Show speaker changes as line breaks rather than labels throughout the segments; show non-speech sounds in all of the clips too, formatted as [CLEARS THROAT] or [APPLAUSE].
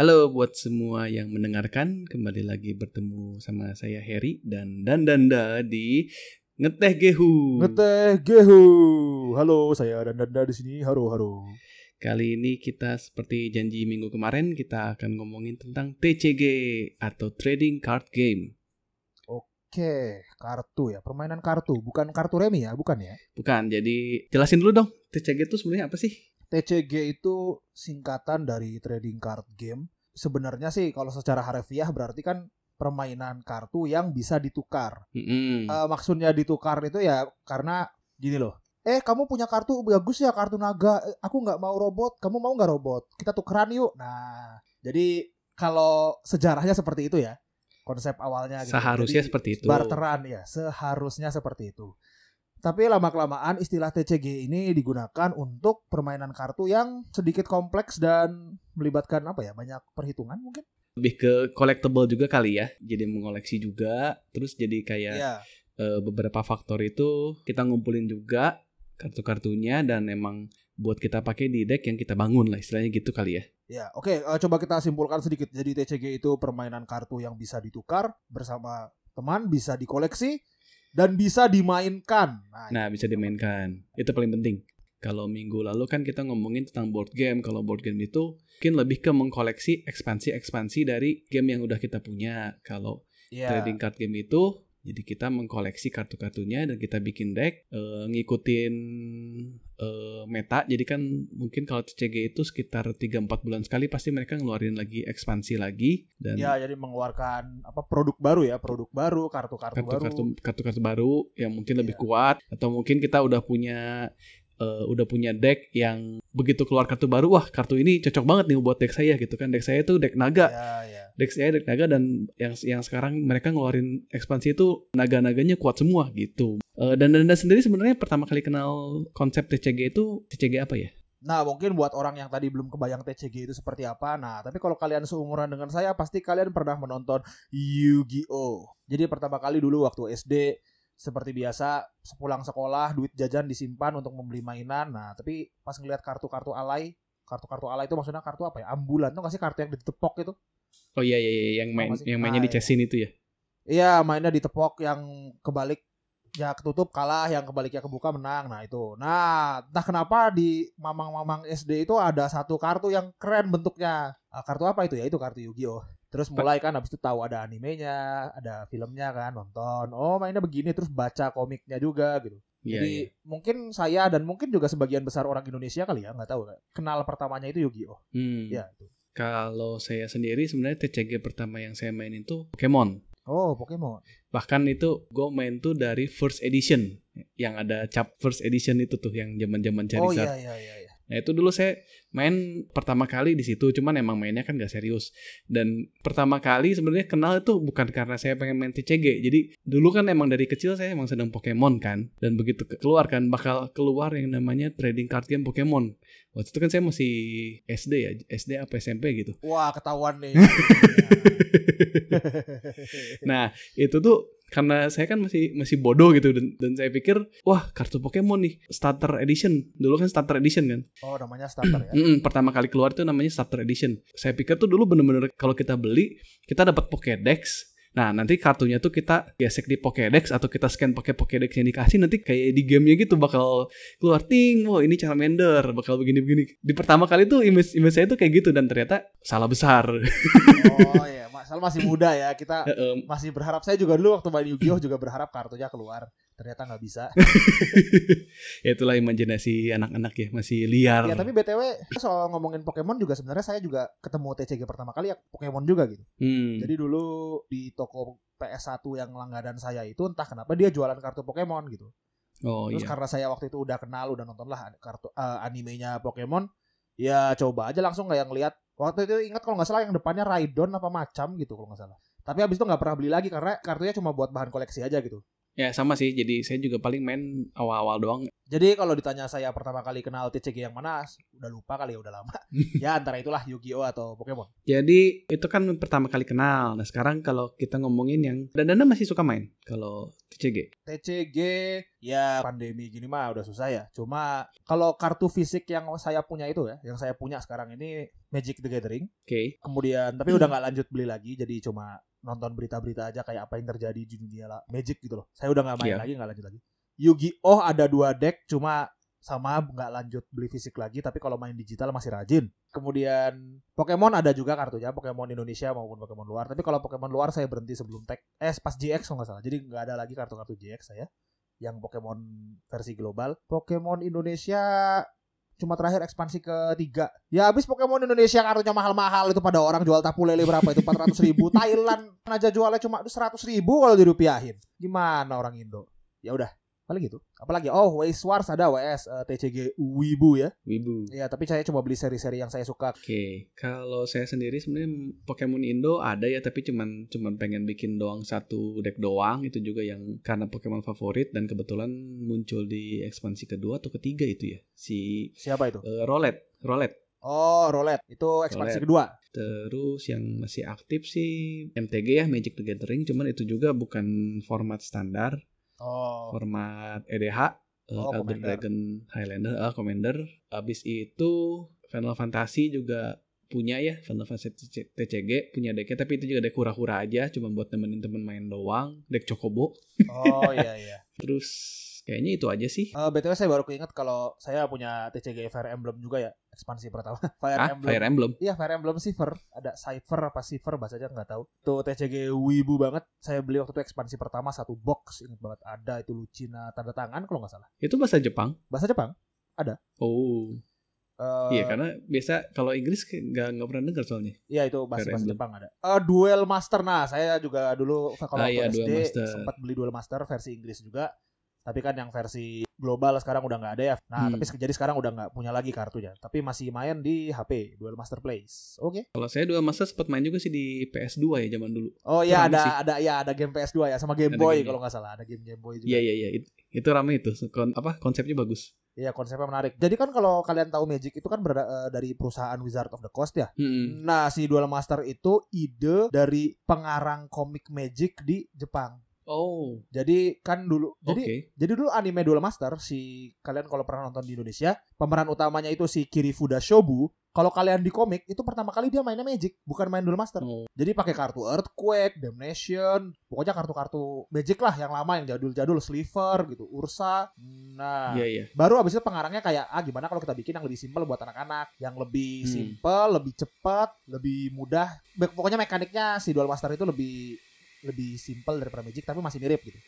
Halo buat semua yang mendengarkan, kembali lagi bertemu sama saya Heri dan dan Danda di Ngeteh Gehu.
Ngeteh Gehu. Halo, saya dan Danda di sini. Haro haro.
Kali ini kita seperti janji minggu kemarin kita akan ngomongin tentang TCG atau Trading Card Game.
Oke, kartu ya, permainan kartu, bukan kartu remi ya, bukan ya?
Bukan, jadi jelasin dulu dong, TCG itu sebenarnya apa sih?
TCG itu singkatan dari trading card game. Sebenarnya sih kalau secara harfiah berarti kan permainan kartu yang bisa ditukar.
Mm-mm.
Eh, maksudnya ditukar itu ya karena gini loh. Eh kamu punya kartu bagus ya kartu naga. Eh, aku nggak mau robot. Kamu mau nggak robot? Kita tukeran yuk. Nah jadi kalau sejarahnya seperti itu ya konsep awalnya. Gitu.
Seharusnya
Jadi,
seperti itu.
Barteran ya seharusnya seperti itu. Tapi lama kelamaan istilah TCG ini digunakan untuk permainan kartu yang sedikit kompleks dan melibatkan apa ya banyak perhitungan mungkin.
Lebih ke collectible juga kali ya, jadi mengoleksi juga, terus jadi kayak
Iya.
eh, beberapa faktor itu kita ngumpulin juga kartu-kartunya dan emang buat kita pakai di deck yang kita bangun lah istilahnya gitu kali ya.
Ya, oke, eh, coba kita simpulkan sedikit. Jadi TCG itu permainan kartu yang bisa ditukar bersama teman, bisa dikoleksi dan bisa dimainkan. Nah,
Nah, bisa dimainkan. Itu paling penting. Kalau minggu lalu kan kita ngomongin tentang board game. Kalau board game itu mungkin lebih ke mengkoleksi ekspansi-ekspansi dari game yang udah kita punya. Kalau
ya,
trading card game itu jadi kita mengkoleksi kartu-kartunya dan kita bikin deck eh, ngikutin eh, meta. Jadi kan mungkin kalau TCG itu sekitar 3-4 bulan sekali pasti mereka ngeluarin lagi ekspansi lagi dan
ya, jadi mengeluarkan apa produk baru ya, produk baru, kartu-kartu baru.
kartu-kartu kartu-kartu baru yang mungkin lebih
Iya.
kuat atau mungkin kita udah punya eh, udah punya deck yang begitu keluar kartu baru wah kartu ini cocok banget nih buat deck saya gitu kan deck saya tuh deck naga
Ya, ya.
Deck saya deck naga dan yang yang sekarang mereka ngeluarin ekspansi itu naga-naganya kuat semua gitu Eh, dan Danda sendiri sebenarnya pertama kali kenal konsep TCG itu TCG apa ya
Nah, mungkin buat orang yang tadi belum kebayang TCG itu seperti apa. Nah, tapi kalau kalian seumuran dengan saya, pasti kalian pernah menonton Yu-Gi-Oh! Jadi pertama kali dulu waktu SD, seperti biasa, sepulang sekolah, duit jajan disimpan untuk membeli mainan. Nah, tapi pas ngeliat kartu-kartu alay, kartu-kartu alay itu maksudnya kartu apa ya? Ambulan tuh nggak sih kartu yang ditepok itu?
Oh iya iya, iya yang main yang mainnya di chessin itu ya
Iya, mainnya ditepok yang kebalik ya ketutup kalah, yang kebaliknya kebuka menang. Nah, itu. Nah, entah kenapa di mamang-mamang SD itu ada satu kartu yang keren bentuknya. Ah, kartu apa itu ya? Itu kartu Yu-Gi-Oh. Terus mulai kan habis itu tahu ada animenya, ada filmnya kan, nonton. Oh, mainnya begini terus baca komiknya juga gitu.
Iya,
Jadi
iya.
mungkin saya dan mungkin juga sebagian besar orang Indonesia kali ya, nggak tahu. Kenal pertamanya itu Yu-Gi-Oh.
Hmm.
Ya, itu.
Kalau saya sendiri sebenarnya TCG pertama yang saya mainin itu Pokemon
Oh, Pokemon.
bahkan itu gue main tuh dari first edition yang ada cap first edition itu tuh yang zaman zaman
Oh
Charizard.
iya iya iya iya.
Nah itu dulu saya main pertama kali di situ, cuman emang mainnya kan gak serius. Dan pertama kali sebenarnya kenal itu bukan karena saya pengen main TCG. Jadi dulu kan emang dari kecil saya emang sedang Pokemon kan. Dan begitu ke- keluar kan bakal keluar yang namanya trading card game Pokemon. Waktu itu kan saya masih SD ya, SD apa SMP gitu.
Wah, ketahuan nih. [LAUGHS]
Nah itu tuh karena saya kan masih masih bodoh gitu dan, dan saya pikir wah kartu Pokemon nih starter edition dulu kan starter edition kan
Oh, namanya starter ya.
Mm-mm, pertama kali keluar itu namanya starter edition. Saya pikir tuh dulu bener-bener kalau kita beli kita dapat Pokédex. Nah nanti kartunya tuh kita gesek di Pokédex atau kita scan pakai Pokédex yang dikasih nanti kayak di gamenya gitu bakal keluar ting. Wah ini Charmander bakal begini-begini. Di pertama kali tuh image image saya tuh kayak gitu dan ternyata salah besar.
Oh iya, masalah masih muda ya. Kita [CLEARS THROAT] masih berharap saya juga dulu waktu main Yu-Gi-Oh juga berharap kartunya keluar. Ternyata nggak bisa. [LAUGHS]
ya itulah imajinasi anak-anak ya masih liar.
ya tapi BTW soal ngomongin Pokemon juga sebenarnya saya juga ketemu TCG pertama kali ya Pokemon juga gitu.
Hmm.
Jadi dulu di toko PS1 yang langganan saya itu entah kenapa dia jualan kartu Pokemon gitu.
oh
Terus
iya.
karena saya waktu itu udah kenal, udah nonton lah kartu eh, animenya Pokemon, ya coba aja langsung kayak ngeliat. Waktu itu ingat kalau nggak salah yang depannya Raidon apa macam gitu kalau nggak salah. Tapi habis itu nggak pernah beli lagi karena kartunya cuma buat bahan koleksi aja gitu.
Ya sama sih. Jadi saya juga paling main awal-awal doang.
Jadi kalau ditanya saya pertama kali kenal TCG yang mana, udah lupa kali ya udah lama. [LAUGHS] ya antara itulah Yu-Gi-Oh atau Pokemon.
Jadi itu kan pertama kali kenal. Nah sekarang kalau kita ngomongin yang dan Dana masih suka main kalau TCG.
TCG ya pandemi gini mah udah susah ya. Cuma kalau kartu fisik yang saya punya itu ya, yang saya punya sekarang ini Magic the Gathering.
Oke. Okay.
Kemudian tapi udah nggak lanjut beli lagi, jadi cuma nonton berita-berita aja kayak apa yang terjadi di dunia lah Magic gitu loh. Saya udah nggak main yeah. lagi, nggak lanjut lagi. Yu-Gi-Oh ada dua deck cuma sama nggak lanjut beli fisik lagi tapi kalau main digital masih rajin. Kemudian Pokemon ada juga kartunya Pokemon Indonesia maupun Pokemon luar. Tapi kalau Pokemon luar saya berhenti sebelum tag eh pas GX kalau nggak salah. Jadi nggak ada lagi kartu-kartu GX saya yang Pokemon versi global. Pokemon Indonesia cuma terakhir ekspansi ketiga. Ya habis Pokemon Indonesia kartunya mahal-mahal itu pada orang jual tapu lele berapa itu 400 ribu. [LAUGHS] Thailand aja jualnya cuma 100 ribu kalau dirupiahin. Gimana orang Indo? Ya udah paling gitu apalagi oh Waze Wars ada WS uh, eh, TCG Wibu ya
Wibu
ya tapi saya coba beli seri-seri yang saya suka
oke okay. kalau saya sendiri sebenarnya Pokemon Indo ada ya tapi cuman cuman pengen bikin doang satu deck doang itu juga yang karena Pokemon favorit dan kebetulan muncul di ekspansi kedua atau ketiga itu ya si
siapa itu
uh, Rolet Rolet
Oh, Roulette. Itu ekspansi kedua.
Terus yang masih aktif sih MTG ya, Magic the Gathering. Cuman itu juga bukan format standar.
Oh.
Format EDH, eh, oh, Elder Dragon Highlander, uh, Commander. Abis itu Final Fantasy juga punya ya Final Fantasy TCG punya decknya tapi itu juga deck hura-hura aja cuma buat nemenin temen main doang deck Chocobo
oh iya [LAUGHS] iya
terus Kayaknya itu aja sih.
Uh, BTW saya baru keinget kalau saya punya TCG Fire Emblem juga ya, ekspansi pertama. [LAUGHS]
Fire ah, Emblem. Fire Emblem.
Iya, Fire Emblem Cipher. Ada Cypher apa Cipher bahasanya nggak tahu. Itu TCG wibu banget. Saya beli waktu itu ekspansi pertama satu box, inget banget. Ada itu Lucina tanda tangan kalau nggak salah.
Itu bahasa Jepang?
Bahasa Jepang. Ada.
Oh. Uh, iya karena biasa kalau Inggris nggak nggak pernah dengar soalnya.
Iya itu bahasa bahasa Jepang ada. Uh, Duel Master nah saya juga dulu kalau ah, iya, SD sempat beli Duel Master versi Inggris juga tapi kan yang versi global sekarang udah nggak ada ya. Nah, hmm. tapi jadi sekarang udah nggak punya lagi kartunya. Tapi masih main di HP, Duel Master Place. Oke. Okay.
Kalau saya Duel Master sempat main juga sih di PS2 ya zaman dulu.
Oh iya ada sih. ada ya ada game PS2 ya sama Game ada Boy kalau nggak salah ada game Game Boy juga.
Iya iya iya itu, itu rame itu. Kon apa konsepnya bagus.
Iya konsepnya menarik. Jadi kan kalau kalian tahu Magic itu kan berada, uh, dari perusahaan Wizard of the Coast ya. Hmm. Nah si Duel Master itu ide dari pengarang komik Magic di Jepang.
Oh.
Jadi kan dulu jadi jadi dulu anime Duel Master si kalian kalau pernah nonton di Indonesia, pemeran utamanya itu si Kirifuda Shobu. Kalau kalian di komik itu pertama kali dia mainnya Magic, bukan main Duel Master. Oh. Jadi pakai kartu Earthquake, Damnation, pokoknya kartu-kartu Magic lah yang lama yang jadul-jadul Sliver gitu, Ursa. Nah,
yeah, yeah.
baru abis itu pengarangnya kayak ah gimana kalau kita bikin yang lebih simpel buat anak-anak, yang lebih hmm. simpel, lebih cepat, lebih mudah. Pokoknya mekaniknya si Duel Master itu lebih lebih simpel daripada Magic tapi masih mirip gitu.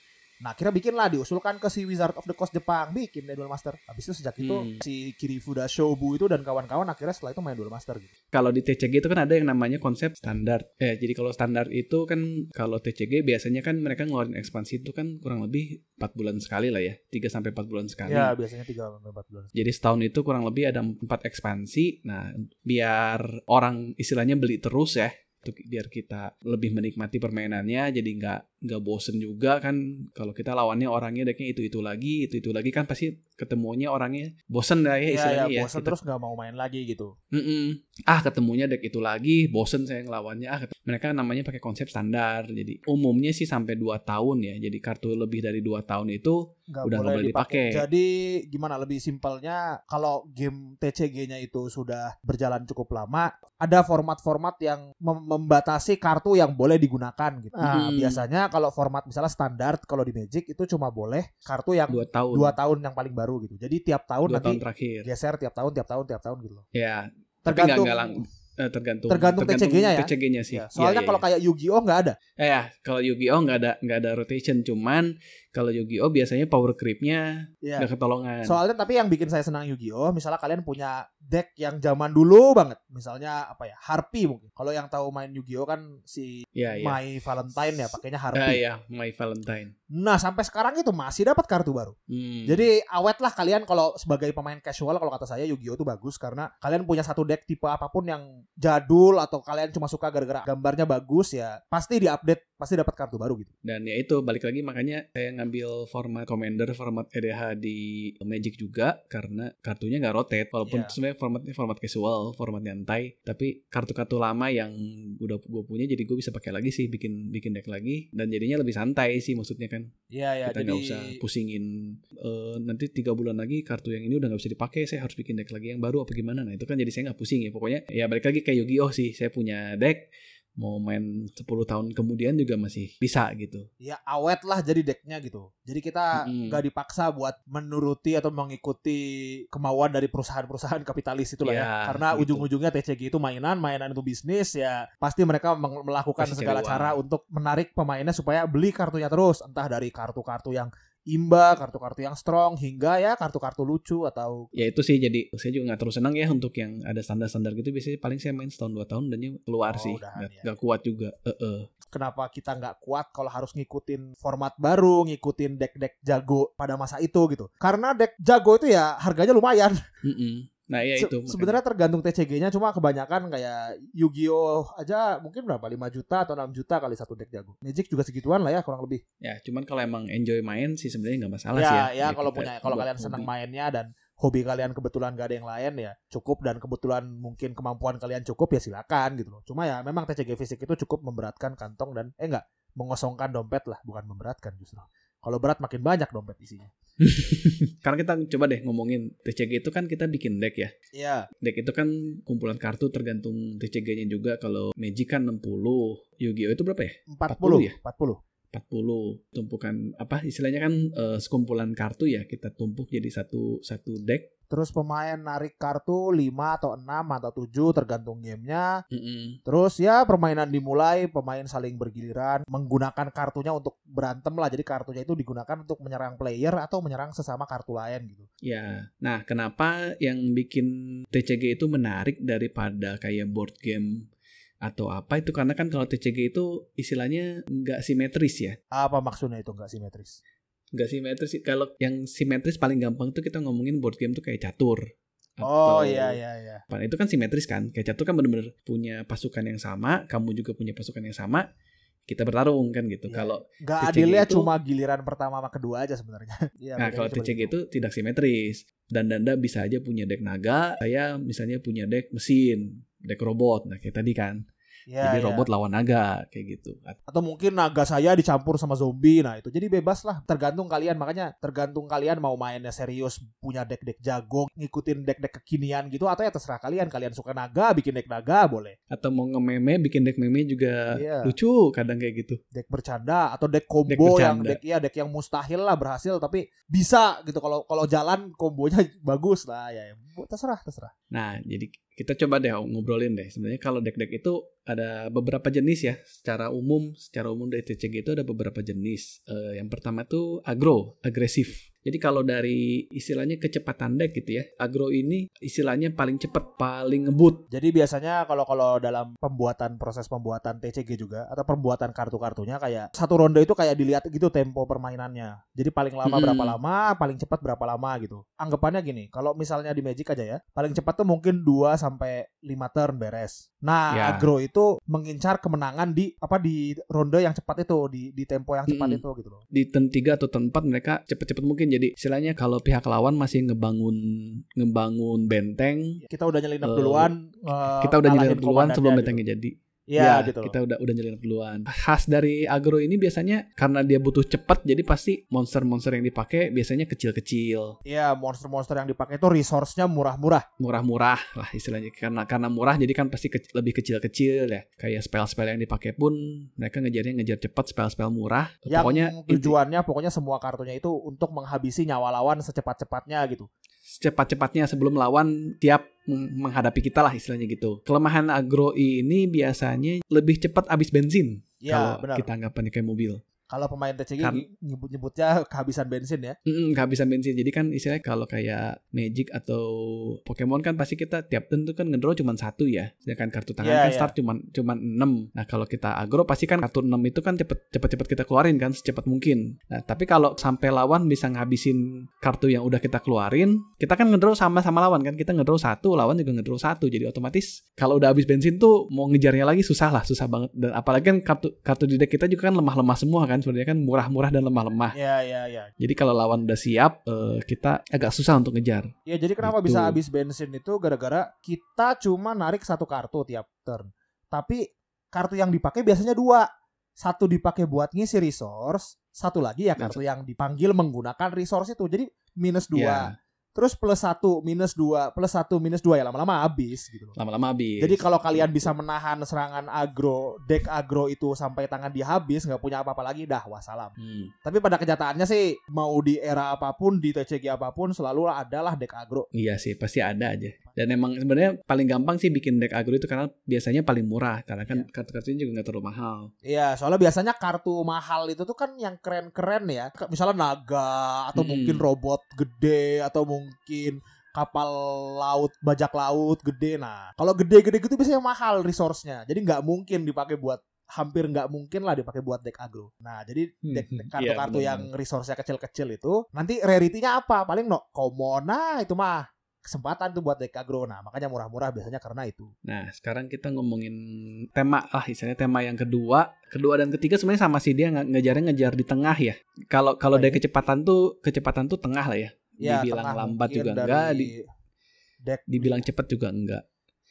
Nah, kira bikin lah diusulkan ke si Wizard of the Coast Jepang bikin deh Duel Master. Habis itu sejak itu hmm. si Kirifuda Shobu itu dan kawan-kawan akhirnya setelah itu main Duel Master gitu.
Kalau di TCG itu kan ada yang namanya konsep standar. Eh, jadi kalau standar itu kan kalau TCG biasanya kan mereka ngeluarin ekspansi itu kan kurang lebih 4 bulan sekali lah ya. 3 sampai 4 bulan sekali.
Ya, biasanya 3 sampai 4 bulan.
Jadi setahun itu kurang lebih ada 4 ekspansi. Nah, biar orang istilahnya beli terus ya biar kita lebih menikmati permainannya jadi nggak nggak bosen juga kan kalau kita lawannya orangnya decknya itu itu lagi itu itu lagi kan pasti ketemunya orangnya bosen lah ya iya, istilahnya
ya, ya, bosen ya. terus nggak mau main lagi gitu
mm -mm. Ah ketemunya deck itu lagi bosen saya ngelawannya ah mereka namanya pakai konsep standar jadi umumnya sih sampai 2 tahun ya jadi kartu lebih dari dua tahun itu
gak udah nggak boleh dipakai. Jadi gimana lebih simpelnya kalau game TCG-nya itu sudah berjalan cukup lama, ada format-format yang mem membatasi kartu yang boleh digunakan gitu. Nah, hmm. biasanya kalau format misalnya standar kalau di Magic itu cuma boleh kartu yang
dua tahun,
dua tahun yang paling baru gitu. Jadi tiap tahun
dua
nanti
tahun terakhir.
geser tiap tahun, tiap tahun, tiap tahun gitu loh.
Ya, tergantung Eh, tergantung
tergantung, tergantung TCG-nya ya.
TCG-nya sih.
Ya, soalnya ya, kalau ya. kayak Yu-Gi-Oh nggak ada.
Eh, ya, kalau Yu-Gi-Oh nggak ada nggak ada rotation, cuman kalau Yu-Gi-Oh biasanya power creep-nya yeah. gak ketolongan.
Soalnya tapi yang bikin saya senang Yu-Gi-Oh, misalnya kalian punya deck yang zaman dulu banget, misalnya apa ya, Harpy mungkin. Kalau yang tahu main Yu-Gi-Oh kan si yeah, yeah. My Valentine ya, pakainya Harpy.
Uh, ya, My Valentine.
Nah, sampai sekarang itu masih dapat kartu baru. Hmm. Jadi awet lah kalian kalau sebagai pemain casual kalau kata saya Yu-Gi-Oh itu bagus karena kalian punya satu deck tipe apa pun yang jadul atau kalian cuma suka gara-gara gambarnya bagus ya, pasti diupdate, pasti dapat kartu baru gitu.
Dan ya itu balik lagi makanya saya ngambil format Commander, format EDH di Magic juga karena kartunya nggak rotate. Walaupun
Iya.
sebenarnya formatnya format casual, format nyantai, tapi kartu-kartu lama yang udah gue punya jadi gue bisa pakai lagi sih bikin bikin deck lagi dan jadinya lebih santai sih maksudnya kan.
Iya ya
Kita
jadi
nggak usah pusingin eh, nanti tiga bulan lagi kartu yang ini udah nggak bisa dipakai, saya harus bikin deck lagi yang baru apa gimana. Nah itu kan jadi saya nggak pusing ya. Pokoknya ya balik lagi kayak Yu-Gi-Oh sih, saya punya deck mau main 10 tahun kemudian juga masih bisa gitu.
ya awet lah jadi decknya gitu. Jadi kita
Mm-mm.
nggak dipaksa buat menuruti atau mengikuti kemauan dari perusahaan-perusahaan kapitalis itu lah ya.
Ya,
Karena
gitu.
ujung-ujungnya TCG itu mainan, mainan itu bisnis ya. Pasti mereka melakukan
Pasti
segala cara untuk menarik pemainnya supaya beli kartunya terus. Entah dari kartu-kartu yang imba, kartu-kartu yang strong hingga ya kartu-kartu lucu atau
Ya itu sih jadi saya juga nggak terlalu senang ya untuk yang ada standar-standar gitu biasanya paling saya main setahun dua tahun dan keluar
Oh,
sih nggak
ya.
kuat juga. Heeh.
kenapa kita nggak kuat kalau harus ngikutin format baru, ngikutin deck-deck jago pada masa itu gitu. Karena deck jago itu ya harganya lumayan.
Mm-mm. Nah ya
Se-
itu
sebenarnya tergantung TCG-nya cuma kebanyakan kayak Yu-Gi-Oh aja mungkin berapa 5 juta atau 6 juta kali satu deck jago. Magic juga segituan lah ya kurang lebih.
ya cuman kalau emang enjoy main sih sebenarnya nggak masalah
ya,
sih
ya,
ya.
kalau
kita
punya kalau kalian
hobi.
senang mainnya dan hobi kalian kebetulan gak ada yang lain ya cukup dan kebetulan mungkin kemampuan kalian cukup ya silakan gitu loh. Cuma ya memang TCG fisik itu cukup memberatkan kantong dan eh enggak mengosongkan dompet lah bukan memberatkan justru. Kalau berat makin banyak dompet isinya. [LAUGHS]
Karena kita coba deh ngomongin TCG itu kan kita bikin deck ya.
Iya.
Deck itu kan kumpulan kartu tergantung TCG-nya juga. Kalau Magic kan 60, Yu-Gi-Oh itu berapa ya?
40
ya?
40.
40 tumpukan apa istilahnya kan eh, sekumpulan kartu ya kita tumpuk jadi satu satu deck.
Terus pemain narik kartu 5 atau 6 atau 7 tergantung gamenya.
Mm-mm.
Terus ya permainan dimulai, pemain saling bergiliran menggunakan kartunya untuk berantem lah. Jadi kartunya itu digunakan untuk menyerang player atau menyerang sesama kartu lain gitu.
Ya, nah kenapa yang bikin TCG itu menarik daripada kayak board game atau apa itu karena kan kalau TCG itu istilahnya nggak simetris ya,
Apa maksudnya itu nggak simetris?
nggak simetris. Kalau yang simetris paling gampang tuh kita ngomongin board game tuh kayak catur.
Oh
Atau-
iya iya iya.
Apa, Itu kan simetris kan, kayak catur kan bener-bener punya pasukan yang sama, kamu juga punya pasukan yang sama, kita bertarung kan gitu.
Iya.
Kalau
Nggak adilnya
itu-
cuma giliran pertama sama kedua aja sebenarnya. [LAUGHS] Iya,
Nah, kalau TCG
gitu.
itu tidak simetris. Dan Danda bisa aja punya deck naga, saya misalnya punya deck mesin, deck robot. Nah, kayak tadi kan.
Iya,
Jadi
iya.
robot lawan naga kayak gitu.
atau mungkin naga saya dicampur sama zombie. Nah itu jadi bebas lah. Tergantung kalian. Makanya tergantung kalian mau mainnya serius punya deck-deck jago ngikutin deck-deck kekinian gitu atau ya terserah kalian. Kalian suka naga bikin deck naga boleh.
Atau mau nge-meme bikin deck meme juga
Iya.
lucu kadang kayak gitu.
deck bercanda atau deck combo
Deck
yang deck ya deck yang mustahil lah berhasil tapi bisa gitu. Kalau kalau jalan kombonya [LAUGHS] bagus lah ya Bu, terserah terserah.
Nah, jadi kita coba deh ngobrolin deh. Sebenarnya kalau deck-deck itu ada beberapa jenis ya. Secara umum, secara umum dari TCG itu ada beberapa jenis. Eh, yang pertama tuh agro, agresif. Jadi kalau dari istilahnya kecepatan deck gitu ya, agro ini istilahnya paling cepat, paling ngebut.
Jadi biasanya kalau kalau dalam pembuatan proses pembuatan TCG juga atau pembuatan kartu-kartunya kayak satu ronde itu kayak dilihat gitu tempo permainannya. Jadi paling lama
Hmm.
berapa lama, paling cepat berapa lama gitu. Anggapannya gini, kalau misalnya di Magic aja ya, paling cepat tuh mungkin 2 sampai 5 turn beres. Nah,
Ya.
aggro itu mengincar kemenangan di apa di ronde yang cepat itu, di di tempo yang cepat
Mm-mm.
itu gitu loh.
Di turn 3 atau turn 4 mereka cepet-cepet mungkin. Jadi istilahnya kalau pihak lawan masih ngebangun ngebangun benteng,
Kita udah nyelinap
Eh,
duluan eh,
kita udah nyelinap duluan sebelum
komandannya
bentengnya jadi.
Gitu. Iya gitu
kita udah udah nyelinap duluan. Khas dari agro ini biasanya karena dia butuh cepat, jadi pasti monster-monster yang dipakai biasanya kecil-kecil,
Iya, monster-monster yang dipakai itu resource-nya murah-murah.
murah-murah lah istilahnya. Karena karena murah jadi kan pasti ke- lebih kecil-kecil ya. Kayak spell-spell yang dipakai pun mereka ngejarnya ngejar cepat, spell-spell murah.
Yang
Pokoknya inti-
tujuannya pokoknya semua kartunya itu untuk menghabisi nyawa lawan secepat-cepatnya gitu.
Secepat-cepatnya sebelum lawan tiap meng- menghadapi kita lah istilahnya gitu. Kelemahan agro ini biasanya lebih cepat habis bensin
Iya,
kalau
benar.
kita anggapannya kayak mobil.
Kalau pemain TCG
Kan-
nyebut-nyebutnya kehabisan bensin ya.
Mm, kehabisan bensin. Jadi kan istilahnya kalau kayak Magic atau Pokemon kan pasti kita tiap turn tuh kan ngedraw cuma satu ya. Sedangkan kartu tangan
Iya,
kan
iya.
start cuma cuma 6. Nah, kalau kita agro pasti kan kartu 6 itu kan cepet cepet cepet kita keluarin kan secepat mungkin. Nah, tapi kalau sampai lawan bisa ngabisin kartu yang udah kita keluarin, kita kan ngedraw sama sama lawan kan. Kita ngedraw satu, lawan juga ngedraw satu. Jadi otomatis kalau udah habis bensin tuh mau ngejarnya lagi susah lah, susah banget. Dan apalagi kan kartu kartu di deck kita juga kan lemah-lemah semua kan. Sebenarnya kan murah-murah dan lemah-lemah.
Iya iya iya.
Jadi kalau lawan udah siap, eh, kita agak susah untuk ngejar.
Ya jadi kenapa
Gitu.
bisa habis bensin itu gara-gara kita cuma narik satu kartu tiap turn. Tapi kartu yang dipakai biasanya dua. Satu dipakai buat ngisi resource, satu lagi ya kartu yang dipanggil menggunakan resource itu. Jadi minus dua.
Ya,
Terus plus satu, minus dua, plus satu, minus dua ya lama-lama habis gitu loh.
lama-lama habis.
Jadi kalau kalian bisa menahan serangan agro, deck agro itu sampai tangan dia habis, nggak punya apa-apa lagi, dah wassalam.
Hmm,
Tapi pada kenyataannya sih, mau di era apa pun, di TCG apa pun, selalu adalah deck agro.
iya sih, pasti ada aja. Dan emang sebenarnya paling gampang sih bikin deck agro itu karena biasanya paling murah karena kan kartu-kartunya juga nggak terlalu mahal.
Iya, soalnya biasanya kartu mahal itu tuh kan yang keren-keren ya. Misalnya naga atau
Mm-mm.
mungkin robot gede atau mungkin kapal laut, bajak laut gede. Nah, kalau gede-gede gitu biasanya mahal resource-nya. Jadi nggak mungkin dipakai buat hampir nggak mungkin lah dipakai buat deck agro. Nah, jadi
Hmm,
deck,
iya,
kartu-kartu
benar-benar.
yang resource-nya kecil-kecil itu nanti rarity-nya apa? Paling no common. Nah, itu mah kesempatan tuh buat deck agro. Nah, makanya murah-murah biasanya karena itu.
Nah, sekarang kita ngomongin tema lah, istilahnya tema yang kedua, kedua dan ketiga sebenarnya sama sih dia nge- ngejarnya ngejar di tengah ya. Kalau kalau dari kecepatan tuh kecepatan tuh tengah lah ya.
Ya,
Dibilang lambat juga
dari
enggak, di,
deck
dibilang cepet juga enggak.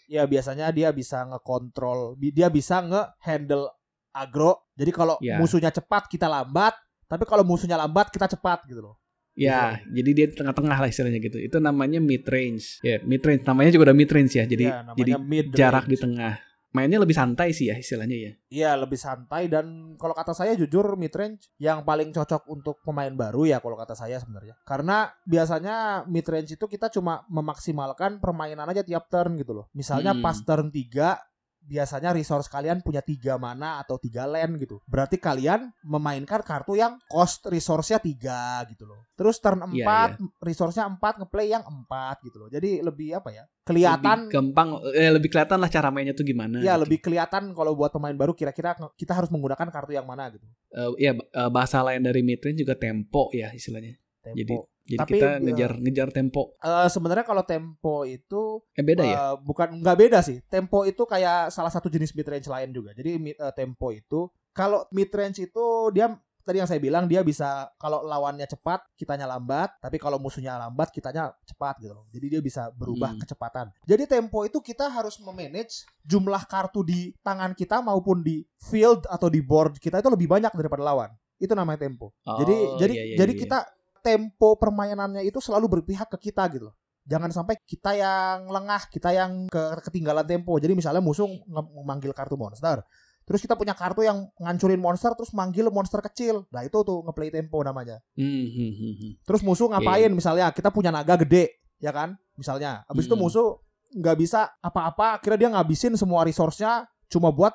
ya biasanya dia bisa ngekontrol dia bisa nge-handle agro jadi kalau
Ya.
musuhnya cepat kita lambat tapi kalau musuhnya lambat kita cepat gitu loh
Ya, jadi dia di tengah-tengah lah istilahnya gitu. Itu namanya mid range. Ya, mid range namanya juga udah mid range ya. Jadi
namanya
jadi jarak di tengah. Mainnya lebih santai sih ya istilahnya ya.
Iya lebih santai dan kalau kata saya jujur mid range yang paling cocok untuk pemain baru ya kalau kata saya sebenarnya karena biasanya mid range itu kita cuma memaksimalkan permainan aja tiap turn gitu loh misalnya
Hmm.
pas turn 3 biasanya resource kalian punya tiga mana atau tiga land gitu. Berarti kalian memainkan kartu yang cost resource-nya tiga gitu loh. Terus turn 4
Iya,
resource-nya 4 ngeplay yang 4 gitu loh. Jadi lebih apa ya? Kelihatan
lebih gampang eh, lebih kelihatan lah cara mainnya tuh gimana.
ya
gitu.
lebih kelihatan kalau buat pemain baru kira-kira kita harus menggunakan kartu yang mana gitu.
Eh, ya bahasa lain dari mid range juga tempo ya istilahnya.
Tempo.
Jadi jadi
Tapi,
kita ngejar ngejar tempo.
Eh, sebenarnya kalau tempo itu
Eh beda ya?
eh, bukan nggak beda sih. Tempo itu kayak salah satu jenis mid range lain juga. Jadi mid- eh, tempo itu kalau mid range itu dia tadi yang saya bilang dia bisa kalau lawannya cepat kitanya lambat, tapi kalau musuhnya lambat kitanya cepat gitu loh. Jadi dia bisa berubah
Hmm.
kecepatan. Jadi tempo itu kita harus memanage jumlah kartu di tangan kita maupun di field atau di board kita itu lebih banyak daripada lawan. Itu namanya tempo. jadi
Oh,
jadi
iya, iya,
jadi
iya.
kita tempo permainannya itu selalu berpihak ke kita gitu loh. Jangan sampai kita yang lengah, kita yang ke ketinggalan tempo. Jadi misalnya musuh nge- manggil kartu monster, terus kita punya kartu yang ngancurin monster terus manggil monster kecil. Nah, itu tuh ngeplay tempo namanya.
Hmm, hmm, hmm.
Terus musuh ngapain misalnya kita punya naga gede, ya kan? Misalnya. Habis itu musuh nggak bisa apa-apa, akhirnya dia ngabisin semua resource-nya cuma buat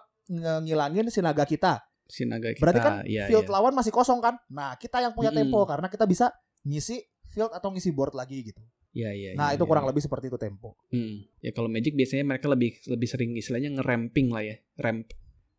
ngilangin si naga kita.
Si naga kita.
Berarti kan
iya,
field
iya.
lawan masih kosong kan? Nah, kita yang punya tempo karena kita bisa ngisi field atau ngisi board lagi gitu.
Iya, iya,
nah,
iya,
itu
iya.
kurang lebih seperti itu tempo.
Hmm. Ya kalau Magic biasanya mereka lebih lebih sering istilahnya ngeramping lah ya. Ramp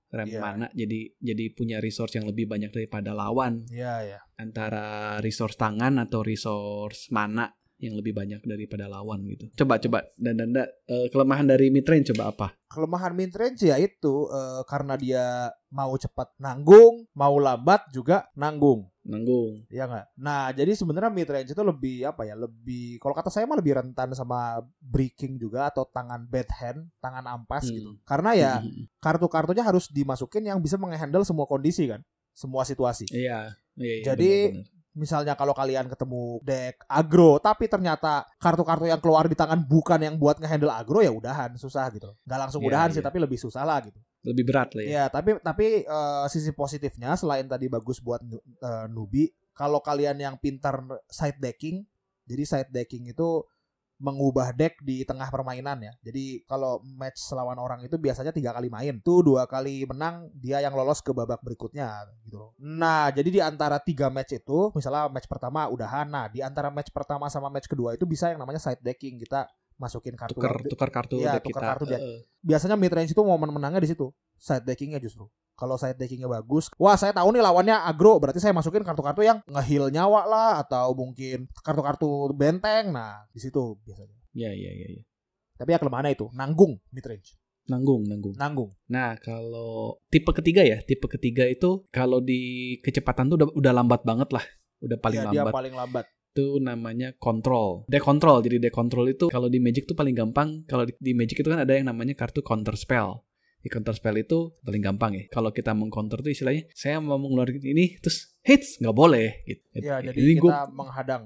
ramp
Iya.
mana jadi jadi punya resource yang lebih banyak daripada lawan
Iya, ya.
antara resource tangan atau resource mana yang lebih banyak daripada lawan gitu. Coba coba dan dan kelemahan dari mid range coba apa?
Kelemahan mid range ya itu eh, karena dia mau cepat nanggung, mau lambat juga nanggung.
Nanggung.
Ya nggak? Nah, jadi sebenarnya mid range itu lebih apa ya? Lebih kalau kata saya mah lebih rentan sama breaking juga atau tangan bad hand, tangan ampas
Hmm.
gitu. Karena ya
Hmm.
kartu-kartunya harus dimasukin yang bisa menghandle semua kondisi kan, semua situasi.
Iya. Iya, iya,
Jadi,
benar-benar.
Misalnya kalau kalian ketemu deck agro, tapi ternyata kartu-kartu yang keluar di tangan bukan yang buat ngehandle agro ya udahan susah gitu. Nggak langsung
Iya,
udahan
iya.
sih, tapi lebih susah lah gitu.
Lebih berat lah ya.
Ya, tapi tapi eh, sisi positifnya selain tadi bagus buat nu- eh, newbie, kalau kalian yang pintar side decking, jadi side decking itu mengubah deck di tengah permainan ya. Jadi kalau match lawan orang itu biasanya tiga kali main, tuh dua kali menang dia yang lolos ke babak berikutnya gitu loh. Nah, jadi di antara tiga match itu, misalnya match pertama udahan, nah di antara match pertama sama match kedua itu bisa yang namanya side decking kita masukin kartu
Tukar tukar kartu deck
tukar
kita.
kartu deck. Biasanya mid range itu momen menangnya di situ side deckingnya justru kalau side deckingnya bagus wah saya tahu nih lawannya agro berarti saya masukin kartu-kartu yang ngeheal nyawa lah atau mungkin kartu-kartu benteng nah di situ biasanya
Iya, iya, iya, iya.
tapi ya kelemahannya itu nanggung mid range
Nanggung, nanggung.
nanggung.
Nah, kalau tipe ketiga ya, tipe ketiga itu kalau di kecepatan tuh udah udah lambat banget lah. Udah paling
Ya, dia
lambat.
paling lambat.
Itu namanya control. Decontrol. Jadi decontrol itu kalau di Magic tuh paling gampang. Kalau di, di Magic itu kan ada yang namanya kartu counter spell. Di counter spell itu paling gampang ya. Kalau kita mengcounter tuh istilahnya saya mau ngeluarin ini terus hits nggak boleh gitu.
Ya, jadi
Ini
kita
gue
menghadang.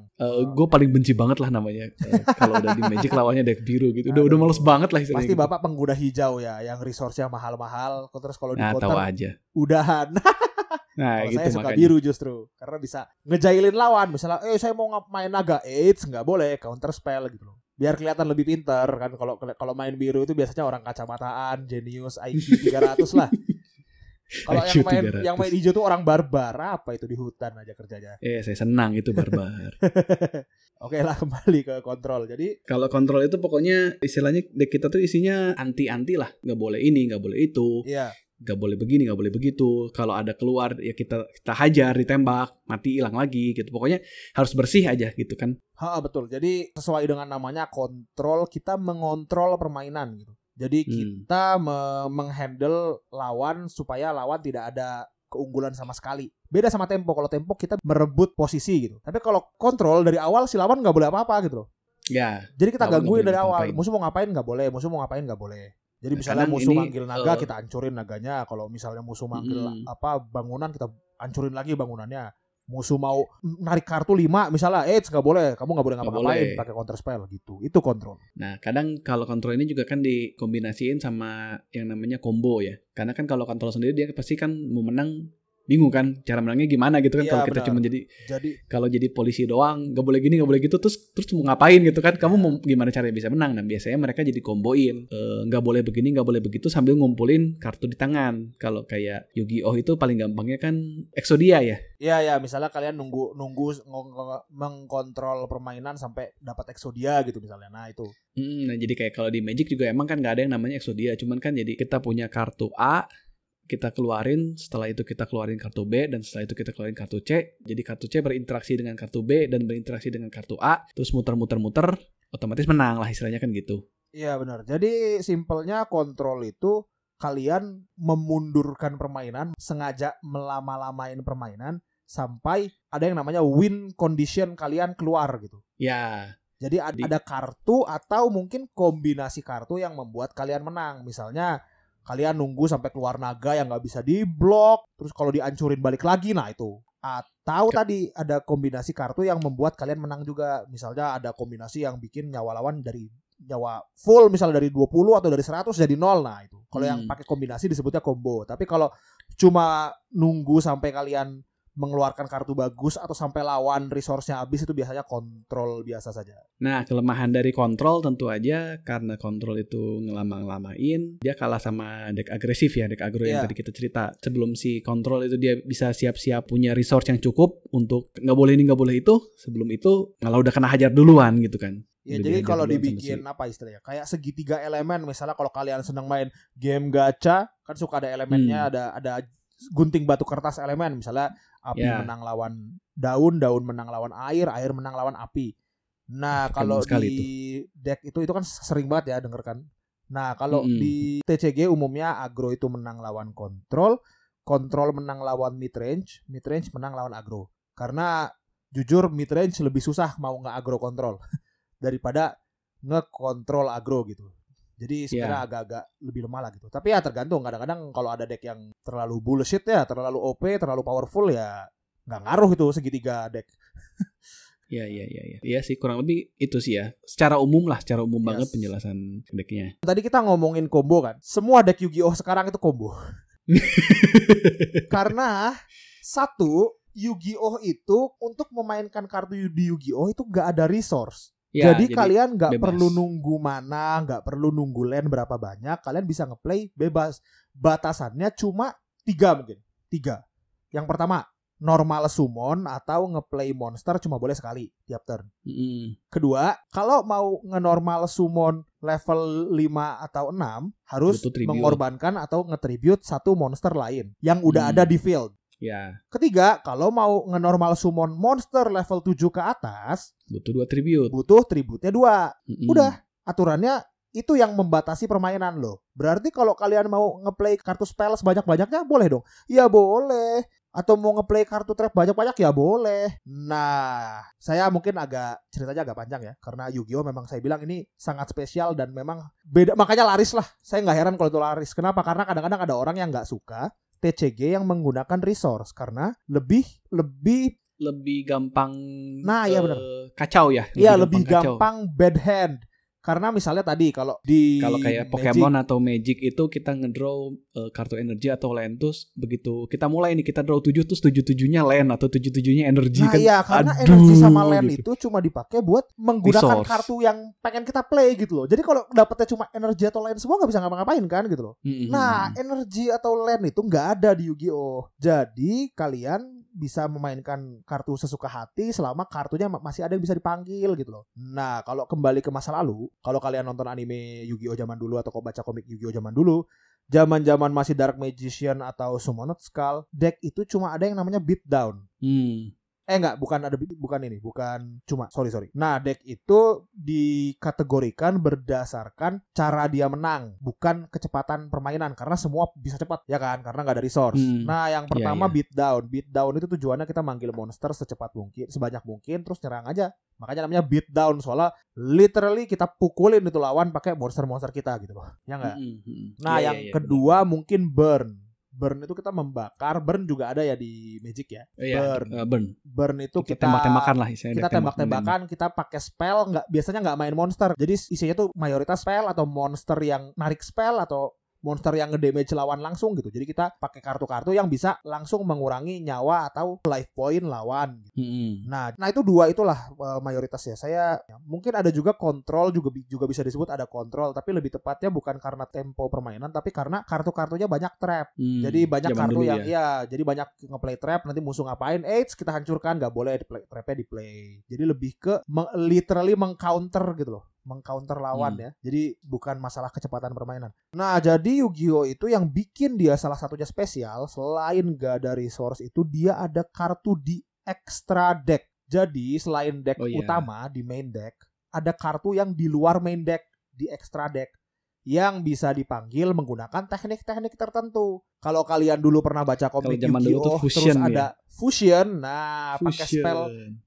gue paling benci banget lah namanya Eh, kalau udah di Magic lawannya deck biru gitu. Udah udah
Aduh.
males banget lah istilahnya.
Pasti
gitu.
Bapak pengguna hijau ya, yang resource-nya mahal-mahal. Terus kalau di
Nah, tahu
counter
aja.
udahan. [LAUGHS]
Nah,
Kalau
gitu
saya suka
makanya.
biru justru karena bisa ngejailin lawan. Misalnya, eh saya mau main naga, eits nggak boleh counter spell gitu loh. Biar kelihatan lebih pinter kan kalau kalau main biru itu biasanya orang kacamataan, jenius, IQ 300 lah. [LAUGHS] Kalau yang main
300.
yang main hijau tuh orang barbar apa itu di hutan aja kerjanya.
Eh, saya senang itu barbar. [LAUGHS]
Oke lah kembali ke kontrol. Jadi
Kalau kontrol itu pokoknya istilahnya kita tuh isinya anti-anti lah. Nggak boleh ini, nggak boleh itu,
iya
nggak boleh begini, nggak boleh begitu. Kalau ada keluar ya kita kita hajar, ditembak, mati hilang lagi gitu. Pokoknya harus bersih aja gitu kan.
Ha, betul. Jadi sesuai dengan namanya kontrol, kita mengontrol permainan gitu. Jadi
Hmm.
kita me- menghandle lawan supaya lawan tidak ada keunggulan sama sekali. Beda sama tempo. Kalau tempo kita merebut posisi gitu. Tapi kalau kontrol dari awal si lawan nggak boleh apa-apa gitu loh.
Ya,
Jadi kita gangguin dari awal.
ngapa-ngapain.
Musuh mau ngapain nggak boleh. Musuh mau ngapain nggak boleh. Jadi misalnya musuh
ini,
manggil naga
eh,
kita hancurin naganya. Kalau misalnya musuh manggil
Mm-mm.
apa bangunan kita hancurin lagi bangunannya. Musuh mau narik kartu 5 misalnya, eh nggak boleh, kamu nggak boleh ngapa-ngapain pakai counter spell gitu. Itu kontrol.
Nah, kadang kalau kontrol ini juga kan dikombinasiin sama yang namanya combo ya. Karena kan kalau kontrol sendiri dia pasti kan mau menang bingung kan cara menangnya gimana gitu kan
Iya,
kalau kita
benar.
cuma jadi
Jadi
kalau jadi polisi doang nggak boleh gini nggak boleh gitu terus terus mau ngapain gitu kan? Kamu mau gimana caranya bisa menang? Nah biasanya mereka jadi komboin. Eh, nggak boleh begini nggak boleh begitu sambil ngumpulin kartu di tangan. Kalau kayak Yu-Gi-Oh itu paling gampangnya kan Exodia ya?
Iya ya, misalnya kalian nunggu nunggu ng- ng- mengkontrol permainan sampai dapat Exodia gitu misalnya. Nah, itu.
Hmm, nah jadi kayak kalau di Magic juga emang kan nggak ada yang namanya Exodia, cuman kan jadi kita punya kartu A, kita keluarin, setelah itu kita keluarin kartu B, dan setelah itu kita keluarin kartu C. Jadi kartu C berinteraksi dengan kartu B dan berinteraksi dengan kartu A, terus muter-muter-muter, otomatis menang lah istilahnya kan gitu.
Iya benar. Jadi simpelnya kontrol itu kalian memundurkan permainan, sengaja melama-lamain permainan sampai ada yang namanya win condition kalian keluar gitu.
Ya,
Jadi ad-
Di-
ada kartu atau mungkin kombinasi kartu yang membuat kalian menang. Misalnya kalian nunggu sampai keluar naga yang nggak bisa diblok, terus kalau dihancurin balik lagi, nah itu. Atau
Ke-
tadi ada kombinasi kartu yang membuat kalian menang juga. Misalnya ada kombinasi yang bikin nyawa lawan dari nyawa full misalnya dari 20 atau dari 100 jadi nol nah itu. Kalau yang
Hmm.
pakai kombinasi disebutnya combo. Tapi kalau cuma nunggu sampai kalian mengeluarkan kartu bagus atau sampai lawan resource-nya habis itu biasanya kontrol biasa saja.
Nah, kelemahan dari kontrol tentu aja karena kontrol itu ngelama-ngelamain, dia kalah sama deck agresif ya, deck agro yang
Iya.
tadi kita cerita. Sebelum si kontrol itu dia bisa siap-siap punya resource yang cukup untuk nggak boleh ini nggak boleh itu, sebelum itu malah udah kena hajar duluan gitu kan.
Ya
Udah
jadi kalau dibikin apa istilahnya kayak segitiga elemen misalnya kalau kalian senang main game gacha kan suka ada elemennya
Hmm.
ada ada gunting batu kertas elemen misalnya api
Ya.
menang lawan daun daun menang lawan air air menang lawan api. Nah kalau di deck itu itu kan sering banget ya denger kan. Nah kalau
Mm-mm.
di TCG umumnya agro itu menang lawan kontrol, kontrol menang lawan midrange, midrange menang lawan agro. Karena jujur midrange lebih susah mau nggak agro kontrol [LAUGHS] daripada ngekontrol agro gitu. Jadi sebenarnya
Iya.
agak-agak lebih lemah lah gitu. Tapi ya tergantung kadang-kadang kalau ada deck yang terlalu bullshit ya, terlalu OP, terlalu powerful ya nggak ngaruh itu segitiga deck. [LAUGHS]
Iya iya iya iya. Iya sih kurang lebih itu sih ya. Secara umum lah, secara umum banget
Yes.
penjelasan decknya.
Tadi kita ngomongin combo kan. Semua deck Yu-Gi-Oh sekarang itu combo. [LAUGHS] Karena satu Yu-Gi-Oh itu untuk memainkan kartu di Yu-Gi-Oh itu nggak ada resource.
Ya,
jadi, kalian nggak perlu nunggu mana, nggak perlu nunggu land berapa banyak, kalian bisa ngeplay bebas. Batasannya cuma tiga mungkin, tiga. Yang pertama normal summon atau ngeplay monster cuma boleh sekali tiap turn.
Mm-mm.
Kedua, kalau mau ngenormal summon level 5 atau 6 harus mengorbankan atau ngetribute satu monster lain yang udah
Hmm.
ada di field.
Ya,
Ketiga, kalau mau ngenormal summon monster level 7 ke atas,
butuh dua tribute.
butuh tributnya dua.
Mm-mm.
Udah, aturannya itu yang membatasi permainan loh. Berarti kalau kalian mau ngeplay kartu spell sebanyak-banyaknya boleh dong. Ya boleh. Atau mau ngeplay kartu trap banyak-banyak ya boleh. Nah, saya mungkin agak ceritanya agak panjang ya. Karena Yu-Gi-Oh memang saya bilang ini sangat spesial dan memang beda. Makanya laris lah. Saya nggak heran kalau itu laris. Kenapa? Karena kadang-kadang ada orang yang nggak suka TCG yang menggunakan resource karena lebih lebih
lebih gampang
Nah, iya benar.
kacau ya
Iya lebih
kacau.
gampang bad hand. Karena misalnya tadi kalau di
kalau kayak
Magic,
Pokemon atau Magic itu kita ngedraw eh, kartu energi atau land terus begitu kita mulai nih kita draw 7 terus 7 tujuhnya land atau 7 tujuhnya energi
Nah
kan
iya karena
aduh,
energi sama land
gitu.
itu cuma dipakai buat menggunakan
Resource.
kartu yang pengen kita play gitu loh. Jadi kalau dapetnya cuma energi atau land semua nggak bisa ngapa-ngapain kan gitu loh.
Mm-mm.
Nah energi atau land itu nggak ada di Yu-Gi-Oh. Jadi kalian bisa memainkan kartu sesuka hati selama kartunya ma- masih ada yang bisa dipanggil gitu loh. Nah kalau kembali ke masa lalu, kalau kalian nonton anime Yu-Gi-Oh zaman dulu atau kau baca komik Yu-Gi-Oh zaman dulu, zaman-zaman masih Dark Magician atau Summoned Skull, deck itu cuma ada yang namanya beatdown.
Hmm.
Eh enggak, bukan ada bukan ini, bukan cuma sorry sorry. Nah, deck itu dikategorikan berdasarkan cara dia menang, bukan kecepatan permainan karena semua bisa cepat ya kan, karena nggak ada resource.
Hmm.
Nah, yang
Iya,
pertama
iya.
beatdown. Beatdown itu tujuannya kita manggil monster secepat mungkin, sebanyak mungkin terus nyerang aja. Makanya namanya beatdown soalnya literally kita pukulin itu lawan pakai monster-monster kita gitu loh. Ya enggak?
Mm-mm.
Nah,
Iya,
yang
iya, iya,
kedua mungkin burn. Burn itu kita membakar, burn juga ada ya di Magic ya.
benar. Iya,
burn.
eh, burn.
Burn itu
Kita,
kita,
tembak-tembakan lah istilahnya
kita tembak-tembakan, kita pakai spell, nggak biasanya nggak main monster. Jadi isinya tuh mayoritas spell atau monster yang narik spell atau monster yang ngedamage lawan langsung gitu. Jadi kita pakai kartu-kartu yang bisa langsung mengurangi nyawa atau life point lawan.
Mm-mm.
Nah, nah itu dua itulah eh, mayoritas ya. Saya ya, mungkin ada juga kontrol juga juga bisa disebut ada kontrol, tapi lebih tepatnya bukan karena tempo permainan, tapi karena kartu-kartunya banyak trap.
Hmm,
Jadi banyak
zaman
kartu yang
ya.
ya. jadi banyak ngeplay trap nanti musuh ngapain, eits kita hancurkan nggak boleh di play, trapnya di play. Jadi lebih ke meng- literally mengcounter gitu loh, mengcounter lawan
Hmm.
ya. Jadi bukan masalah kecepatan permainan. Nah jadi Yu-Gi-Oh itu yang bikin dia salah satunya spesial selain gak ada resource itu dia ada kartu di extra deck. Jadi selain deck
Oh, iya.
utama di main deck ada kartu yang di luar main deck di extra deck yang bisa dipanggil menggunakan teknik-teknik tertentu. Kalau kalian dulu pernah baca komik Yu-Gi-Oh terus
ya.
ada fusion, nah pakai
Fusion.
spell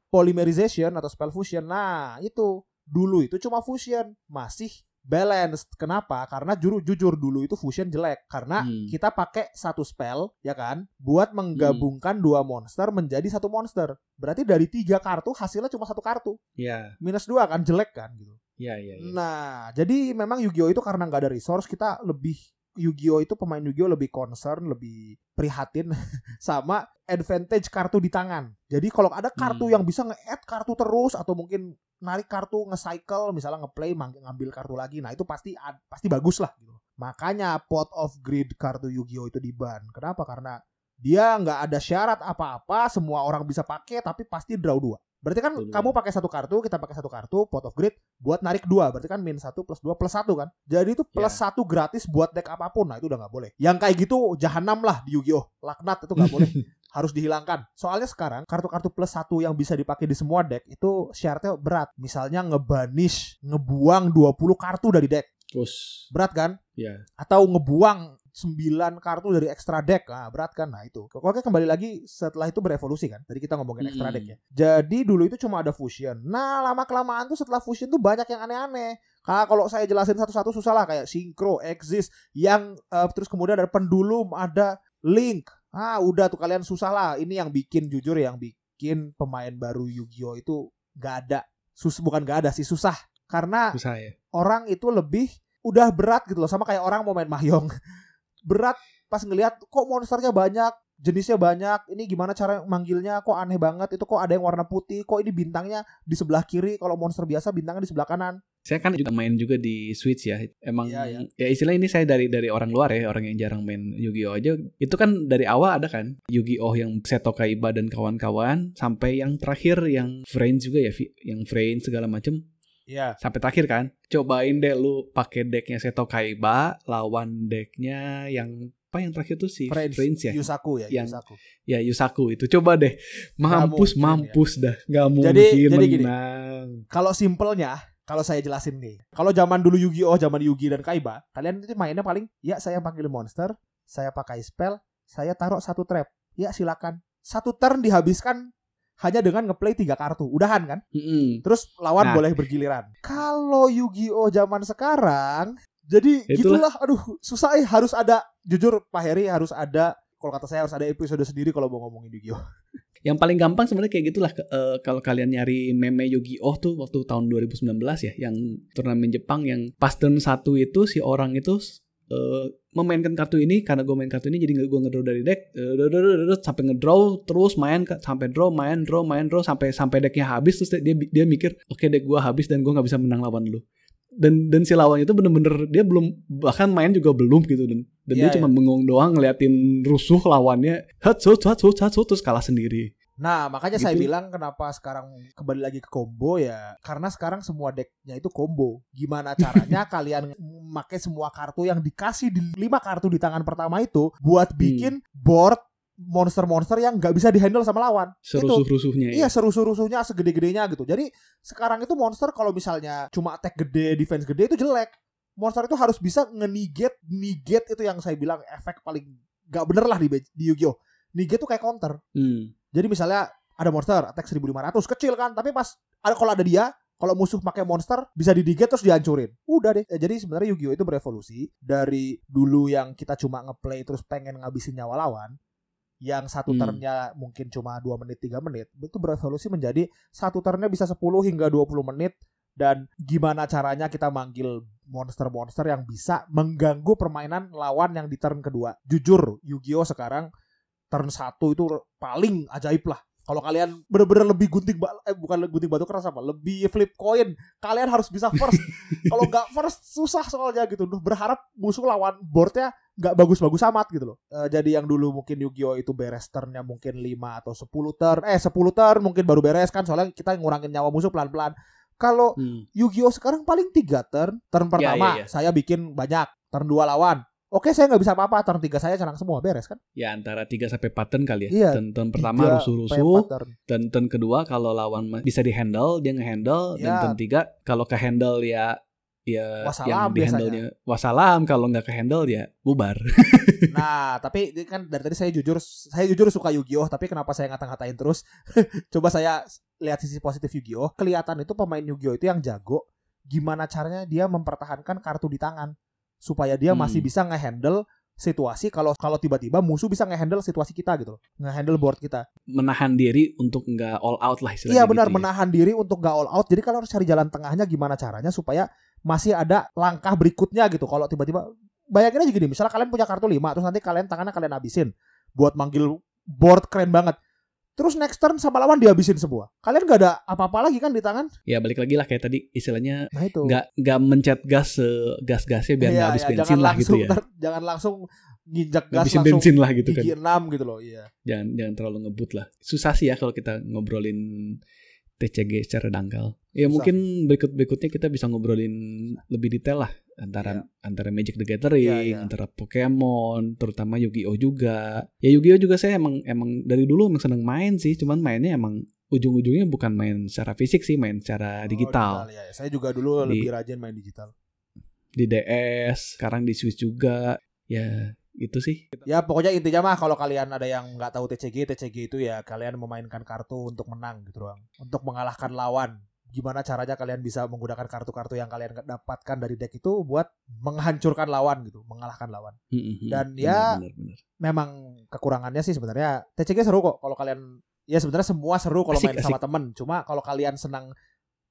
polymerization atau spell fusion. Nah, itu dulu itu cuma fusion, masih balanced. Kenapa? Karena juru jujur dulu itu fusion jelek karena
Hmm.
kita pakai satu spell ya kan buat menggabungkan dua monster menjadi satu monster. Berarti dari tiga kartu hasilnya cuma satu kartu.
Ya,
Minus dua kan jelek kan gitu.
ya, ya. ya.
Nah, jadi memang Yu-Gi-Oh itu karena nggak ada resource, kita lebih Yu-Gi-Oh itu pemain Yu-Gi-Oh lebih concern, lebih prihatin [LAUGHS] sama advantage kartu di tangan. Jadi kalau ada kartu
Hmm.
yang bisa nge-add kartu terus atau mungkin narik kartu nge-cycle misalnya nge-play ngambil kartu lagi. Nah, itu pasti pasti bagus lah gitu. Makanya pot of greed kartu Yu-Gi-Oh itu diban. Kenapa? Karena dia nggak ada syarat apa-apa, semua orang bisa pakai tapi pasti draw dua. Berarti kan
Betul.
kamu pakai satu kartu, kita pakai satu kartu, pot of greed buat narik dua. Berarti kan min satu plus dua plus satu kan. Jadi itu plus
Ya.
satu gratis buat deck apa pun. Nah itu udah nggak boleh. Yang kayak gitu jahanam lah di Yu-Gi-Oh. Laknat itu nggak boleh. [LAUGHS] Harus dihilangkan. Soalnya sekarang kartu-kartu plus satu yang bisa dipakai di semua deck itu syaratnya berat. Misalnya ngebanish, ngebuang 20 kartu dari deck.
Terus,
Berat kan?
ya.
Atau ngebuang 9 kartu dari extra deck. Nah, berat kan? Nah, itu. Pokoknya kembali lagi setelah itu berevolusi kan. Tadi kita ngomongin extra deck ya. Jadi dulu itu cuma ada fusion. Nah, lama kelamaan tuh setelah fusion tuh banyak yang aneh-aneh. Nah, kalau saya jelasin satu-satu susah lah kayak synchro, exist, yang eh, terus kemudian ada pendulum, ada link. Ah, udah tuh kalian susah lah. Ini yang bikin jujur yang bikin pemain baru Yu-Gi-Oh itu nggak ada. Sus bukan nggak ada sih susah. Karena
Susah ya.
orang itu lebih udah berat gitu loh sama kayak orang mau main mahjong [LAUGHS] berat pas ngelihat kok monsternya banyak? Jenisnya banyak? Ini gimana cara manggilnya? Kok aneh banget? Itu kok ada yang warna putih? Kok ini bintangnya di sebelah kiri? Kalau monster biasa bintangnya di sebelah kanan.
Saya kan juga main juga di Switch ya. Emang
Iya, iya.
ya istilah ini saya dari dari orang luar ya, orang yang jarang main Yu-Gi-Oh aja. Itu kan dari awal ada kan Yu-Gi-Oh yang Seto Kaiba dan kawan-kawan sampai yang terakhir yang Friends juga ya, yang Friends segala macem
Iya
sampai terakhir kan. Cobain deh lu pakai decknya Seto Kaiba lawan decknya yang apa yang terakhir tuh si
Friends,
Friends ya.
Yusaku ya
Yang-
Yusaku
Ya Yusaku itu coba deh. Mampus
mungkin ya.
mampus dah. Nggak mungkin
Jadi- jadi gini.
menang.
kalau simpelnya Kalau saya jelasin nih. Kalau zaman dulu Yu-Gi-Oh, zaman Yugi dan Kaiba, kalian itu mainnya paling ya saya panggil monster, saya pakai spell, saya taruh satu trap. Ya silakan. Satu turn dihabiskan hanya dengan ngeplay tiga kartu. Udahan kan?
Mm-mm.
Terus lawan
Nah.
boleh bergiliran. Kalau Yu-Gi-Oh zaman sekarang, jadi
Itulah.
gitulah. Aduh, susah eh harus ada. Jujur Pak Heri harus ada. Kalau kata saya harus ada episode sendiri kalau mau ngomongin Yu-Gi-Oh. [LAUGHS]
Yang paling gampang sebenarnya kayak gitulah eh, kalau kalian nyari meme Yu-Gi-Oh tuh waktu tahun 2019 ya, yang turnamen Jepang yang pas turn satu itu si orang itu eh, memainkan kartu ini karena gue main kartu ini jadi gue ngedraw dari deck duh, sampai ngedraw terus main sampai draw main draw main draw sampai sampai decknya habis terus dia dia mikir oke deck gue habis dan gue nggak bisa menang lawan lu. Dan dan si lawan itu bener-bener dia belum bahkan main juga belum gitu dan dan
Iya,
dia cuma bengong doang ngeliatin rusuh lawannya hat hat hat hat terus kalah sendiri
Nah, makanya saya
Gitu.
bilang kenapa sekarang kembali lagi ke combo ya. Karena sekarang semua decknya itu combo. Gimana [LAUGHS] caranya kalian memakai semua kartu yang dikasih di lima kartu di tangan pertama itu buat
Hmm.
bikin board monster-monster yang nggak bisa dihandle sama lawan. Itu.
serusuh-rusuhnya
Iya
ya.
seru-serusuhnya segede-gedenya gitu. Jadi sekarang itu monster kalau misalnya cuma attack gede, defense gede itu jelek. Monster itu harus bisa nge-negate, negate itu yang saya bilang efek paling gak bener lah di, di Yu-Gi-Oh. Negate tuh kayak counter.
Hmm.
Jadi misalnya ada monster attack 1500 kecil kan, tapi pas ada kalau ada dia, kalau musuh pakai monster bisa didigate terus dihancurin. Udah deh. Ya, jadi sebenarnya Yu-Gi-Oh itu berevolusi dari dulu yang kita cuma ngeplay terus pengen ngabisin nyawa lawan yang satu
Hmm.
turnnya mungkin cuma 2 menit 3 menit itu berevolusi menjadi satu turnnya bisa 10 hingga 20 menit dan gimana caranya kita manggil monster-monster yang bisa mengganggu permainan lawan yang di turn kedua. Jujur, Yu-Gi-Oh sekarang turn 1 itu paling ajaib lah. Kalau kalian bener-bener lebih gunting eh bukan gunting batu keras apa, lebih flip coin, kalian harus bisa first. [LAUGHS] Kalau nggak first susah soalnya gitu. Duh, berharap musuh lawan boardnya nggak bagus-bagus amat gitu loh. Eh, jadi yang dulu mungkin Yu-Gi-Oh itu beres turnnya mungkin 5 atau 10 turn, eh 10 turn mungkin baru beres kan soalnya kita ngurangin nyawa musuh pelan-pelan. Kalau
Hmm.
Yu-Gi-Oh sekarang paling tiga turn. Turn pertama
ya, ya.
saya bikin banyak, turn 2 lawan. Oke, saya nggak bisa apa-apa. Turn 3 saya senang semua beres kan?
Ya antara 3 sampai 4 turn kali ya.
Iya,
Turn, turn pertama
Tiga
rusuh-rusuh,
turn.
dan turn kedua kalau lawan bisa di-handle, dia nge-handle, dan
Ya.
turn tiga kalau ke-handle ya ya
Wassalam
yang di-handle-nya wassalam, kalau nggak ke-handle ya bubar. [LAUGHS]
Nah, tapi kan dari tadi saya jujur, saya jujur suka Yu-Gi-Oh, tapi kenapa saya ngata-ngatain terus? [LAUGHS] Coba saya lihat sisi positif Yu-Gi-Oh. Kelihatan itu pemain Yu-Gi-Oh itu yang jago. Gimana caranya dia mempertahankan kartu di tangan supaya dia masih
Hmm.
bisa ngehandle situasi kalau kalau tiba-tiba musuh bisa ngehandle situasi kita gitu loh. Ngehandle board kita.
Menahan diri untuk nggak all out lah.
Iya benar,
gitu ya.
menahan diri untuk gak all out. Jadi kalau harus cari jalan tengahnya gimana caranya supaya masih ada langkah berikutnya gitu. Kalau tiba-tiba bayangin aja gini, misalnya kalian punya kartu 5 terus nanti kalian tangannya kalian habisin buat manggil board keren banget. Terus next turn sama lawan dihabisin semua. Kalian gak ada apa-apa lagi kan di tangan?
Ya balik lagi lah kayak tadi istilahnya
Nah itu.
nggak nggak mencet gas gas-gasnya biar
Iya,
nggak habis
iya,
bensin lah
langsung,
gitu ya.
jangan langsung nginjak gas
Ngabisin
langsung
bensin lah gitu kan.
gigi 6 gitu loh. Iya.
Jangan jangan terlalu ngebut lah. Susah sih ya kalau kita ngobrolin TCG secara dangkal. Ya
Susah.
mungkin berikut berikutnya kita bisa ngobrolin lebih detail lah antara antara Magic the Gathering,
Iya, iya.
antara Pokemon, terutama Yu-Gi-Oh juga. Ya Yu-Gi-Oh juga saya emang emang dari dulu emang seneng main sih, cuman mainnya emang ujung-ujungnya bukan main secara fisik sih, main secara
Oh,
digital.
ya. Saya juga dulu
Di-
lebih rajin main digital.
Di DS, sekarang di Switch juga. Ya itu sih.
Ya pokoknya intinya mah kalau kalian ada yang nggak tahu TCG, TCG itu ya kalian memainkan kartu untuk menang gitu doang. Untuk mengalahkan lawan. Gimana caranya kalian bisa menggunakan kartu-kartu yang kalian dapatkan dari deck itu buat menghancurkan lawan gitu, mengalahkan lawan. Dan ya-
Benar, benar.
Memang kekurangannya sih sebenarnya TCG seru kok kalau kalian ya sebenarnya semua seru kalau
Asik,
main sama temen. Cuma kalau kalian senang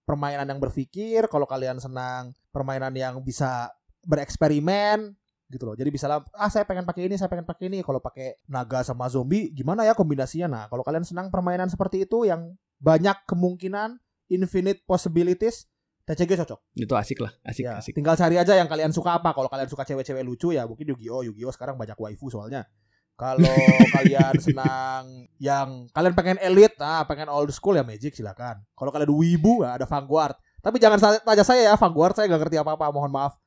permainan yang berpikir, kalau kalian senang permainan yang bisa bereksperimen gitu loh. Jadi bisa lah, ah saya pengen pakai ini, saya pengen pakai ini. Kalau pakai naga sama zombie gimana ya kombinasinya? Nah, kalau kalian senang permainan seperti itu yang banyak kemungkinan, infinite possibilities, TCG cocok.
Itu asik lah, asik
Ya,
asik.
tinggal cari aja yang kalian suka apa. Kalau kalian suka cewek-cewek lucu ya mungkin Yu-Gi-Oh, Yu-Gi-Oh sekarang banyak waifu soalnya. Kalau [LAUGHS] kalian senang yang kalian pengen elite, nah pengen old school ya Magic silakan. Kalau kalian wibu ya ada Vanguard. Tapi jangan tanya saya ya Vanguard saya gak ngerti apa-apa, mohon maaf.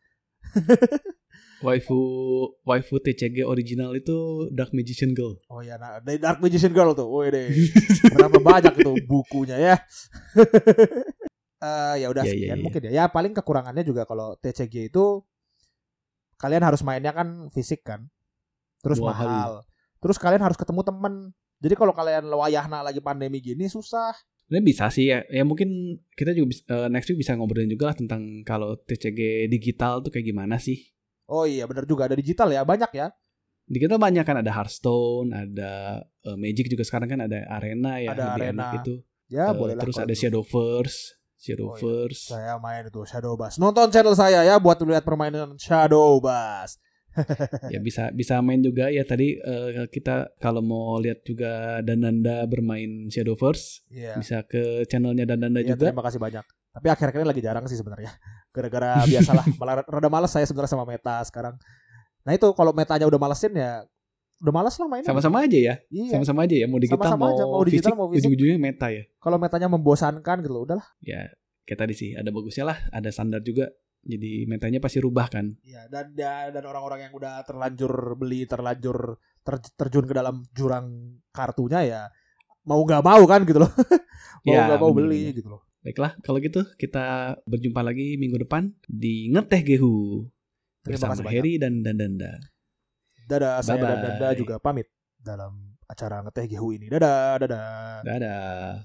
[LAUGHS]
Waifu waifu TCG original itu Dark Magician Girl.
Oh iya, nah, dari Dark Magician Girl tuh. Woi deh. [LAUGHS] Berapa banyak itu bukunya ya. [LAUGHS] Eh ya udah
iya,
sekian
iya.
mungkin ya. Ya paling kekurangannya juga kalau TCG itu kalian harus mainnya kan fisik kan. Terus
Dua
mahal. Terus kalian harus ketemu temen. Jadi kalau kalian wayahna lagi pandemi gini susah.
Sebenarnya bisa sih ya. Ya mungkin kita juga eh, next week bisa ngobrolin juga lah tentang kalau TCG digital tuh kayak gimana sih.
Oh iya bener juga ada digital ya banyak ya.
Di kita banyak kan ada Hearthstone, ada eh, Magic juga sekarang kan ada Arena ya,
Ada
lebih
Arena.
enak itu.
Ya
Eh,
boleh
terus ada
itu.
Shadowverse, Shadowverse.
Saya main itu Shadow Bass. Nonton channel saya ya buat lihat permainan Shadow Bass. [LAUGHS]
ya bisa bisa main juga ya tadi eh, kita kalau mau lihat juga Dananda bermain Shadowverse
Iya.
bisa ke channelnya Dananda
Iya,
juga.
terima kasih banyak. Tapi akhir-akhir ini lagi jarang sih sebenarnya. Gara-gara [LAUGHS] biasalah malah rada males saya sebenarnya sama meta sekarang. Nah itu kalau metanya udah malesin ya udah males lah mainnya.
Sama-sama aja ya.
Iya.
Sama-sama aja ya mau digital
Sama-sama
mau,
aja, mau digital,
fisik,
mau fisik.
ujung-ujungnya meta ya.
Kalau metanya membosankan gitu loh, udahlah.
Ya kayak tadi sih ada bagusnya lah, ada standar juga. Jadi metanya pasti rubah kan.
Iya, dan dan dan orang-orang yang udah terlanjur beli, terlanjur ter- terjun ke dalam jurang kartunya ya mau nggak mau kan gitu loh. [LAUGHS] mau
Ya,
nggak mau
bener,
beli
bener.
gitu loh.
Baiklah, kalau gitu kita berjumpa lagi minggu depan di Ngeteh Gehu
Terima
bersama
kasih banyak.
Heri dan Dandanda.
Dadah, saya dan
Bye-bye.
Danda juga pamit dalam acara ngeteh Gehu ini. Dadah, dadah.
Dadah.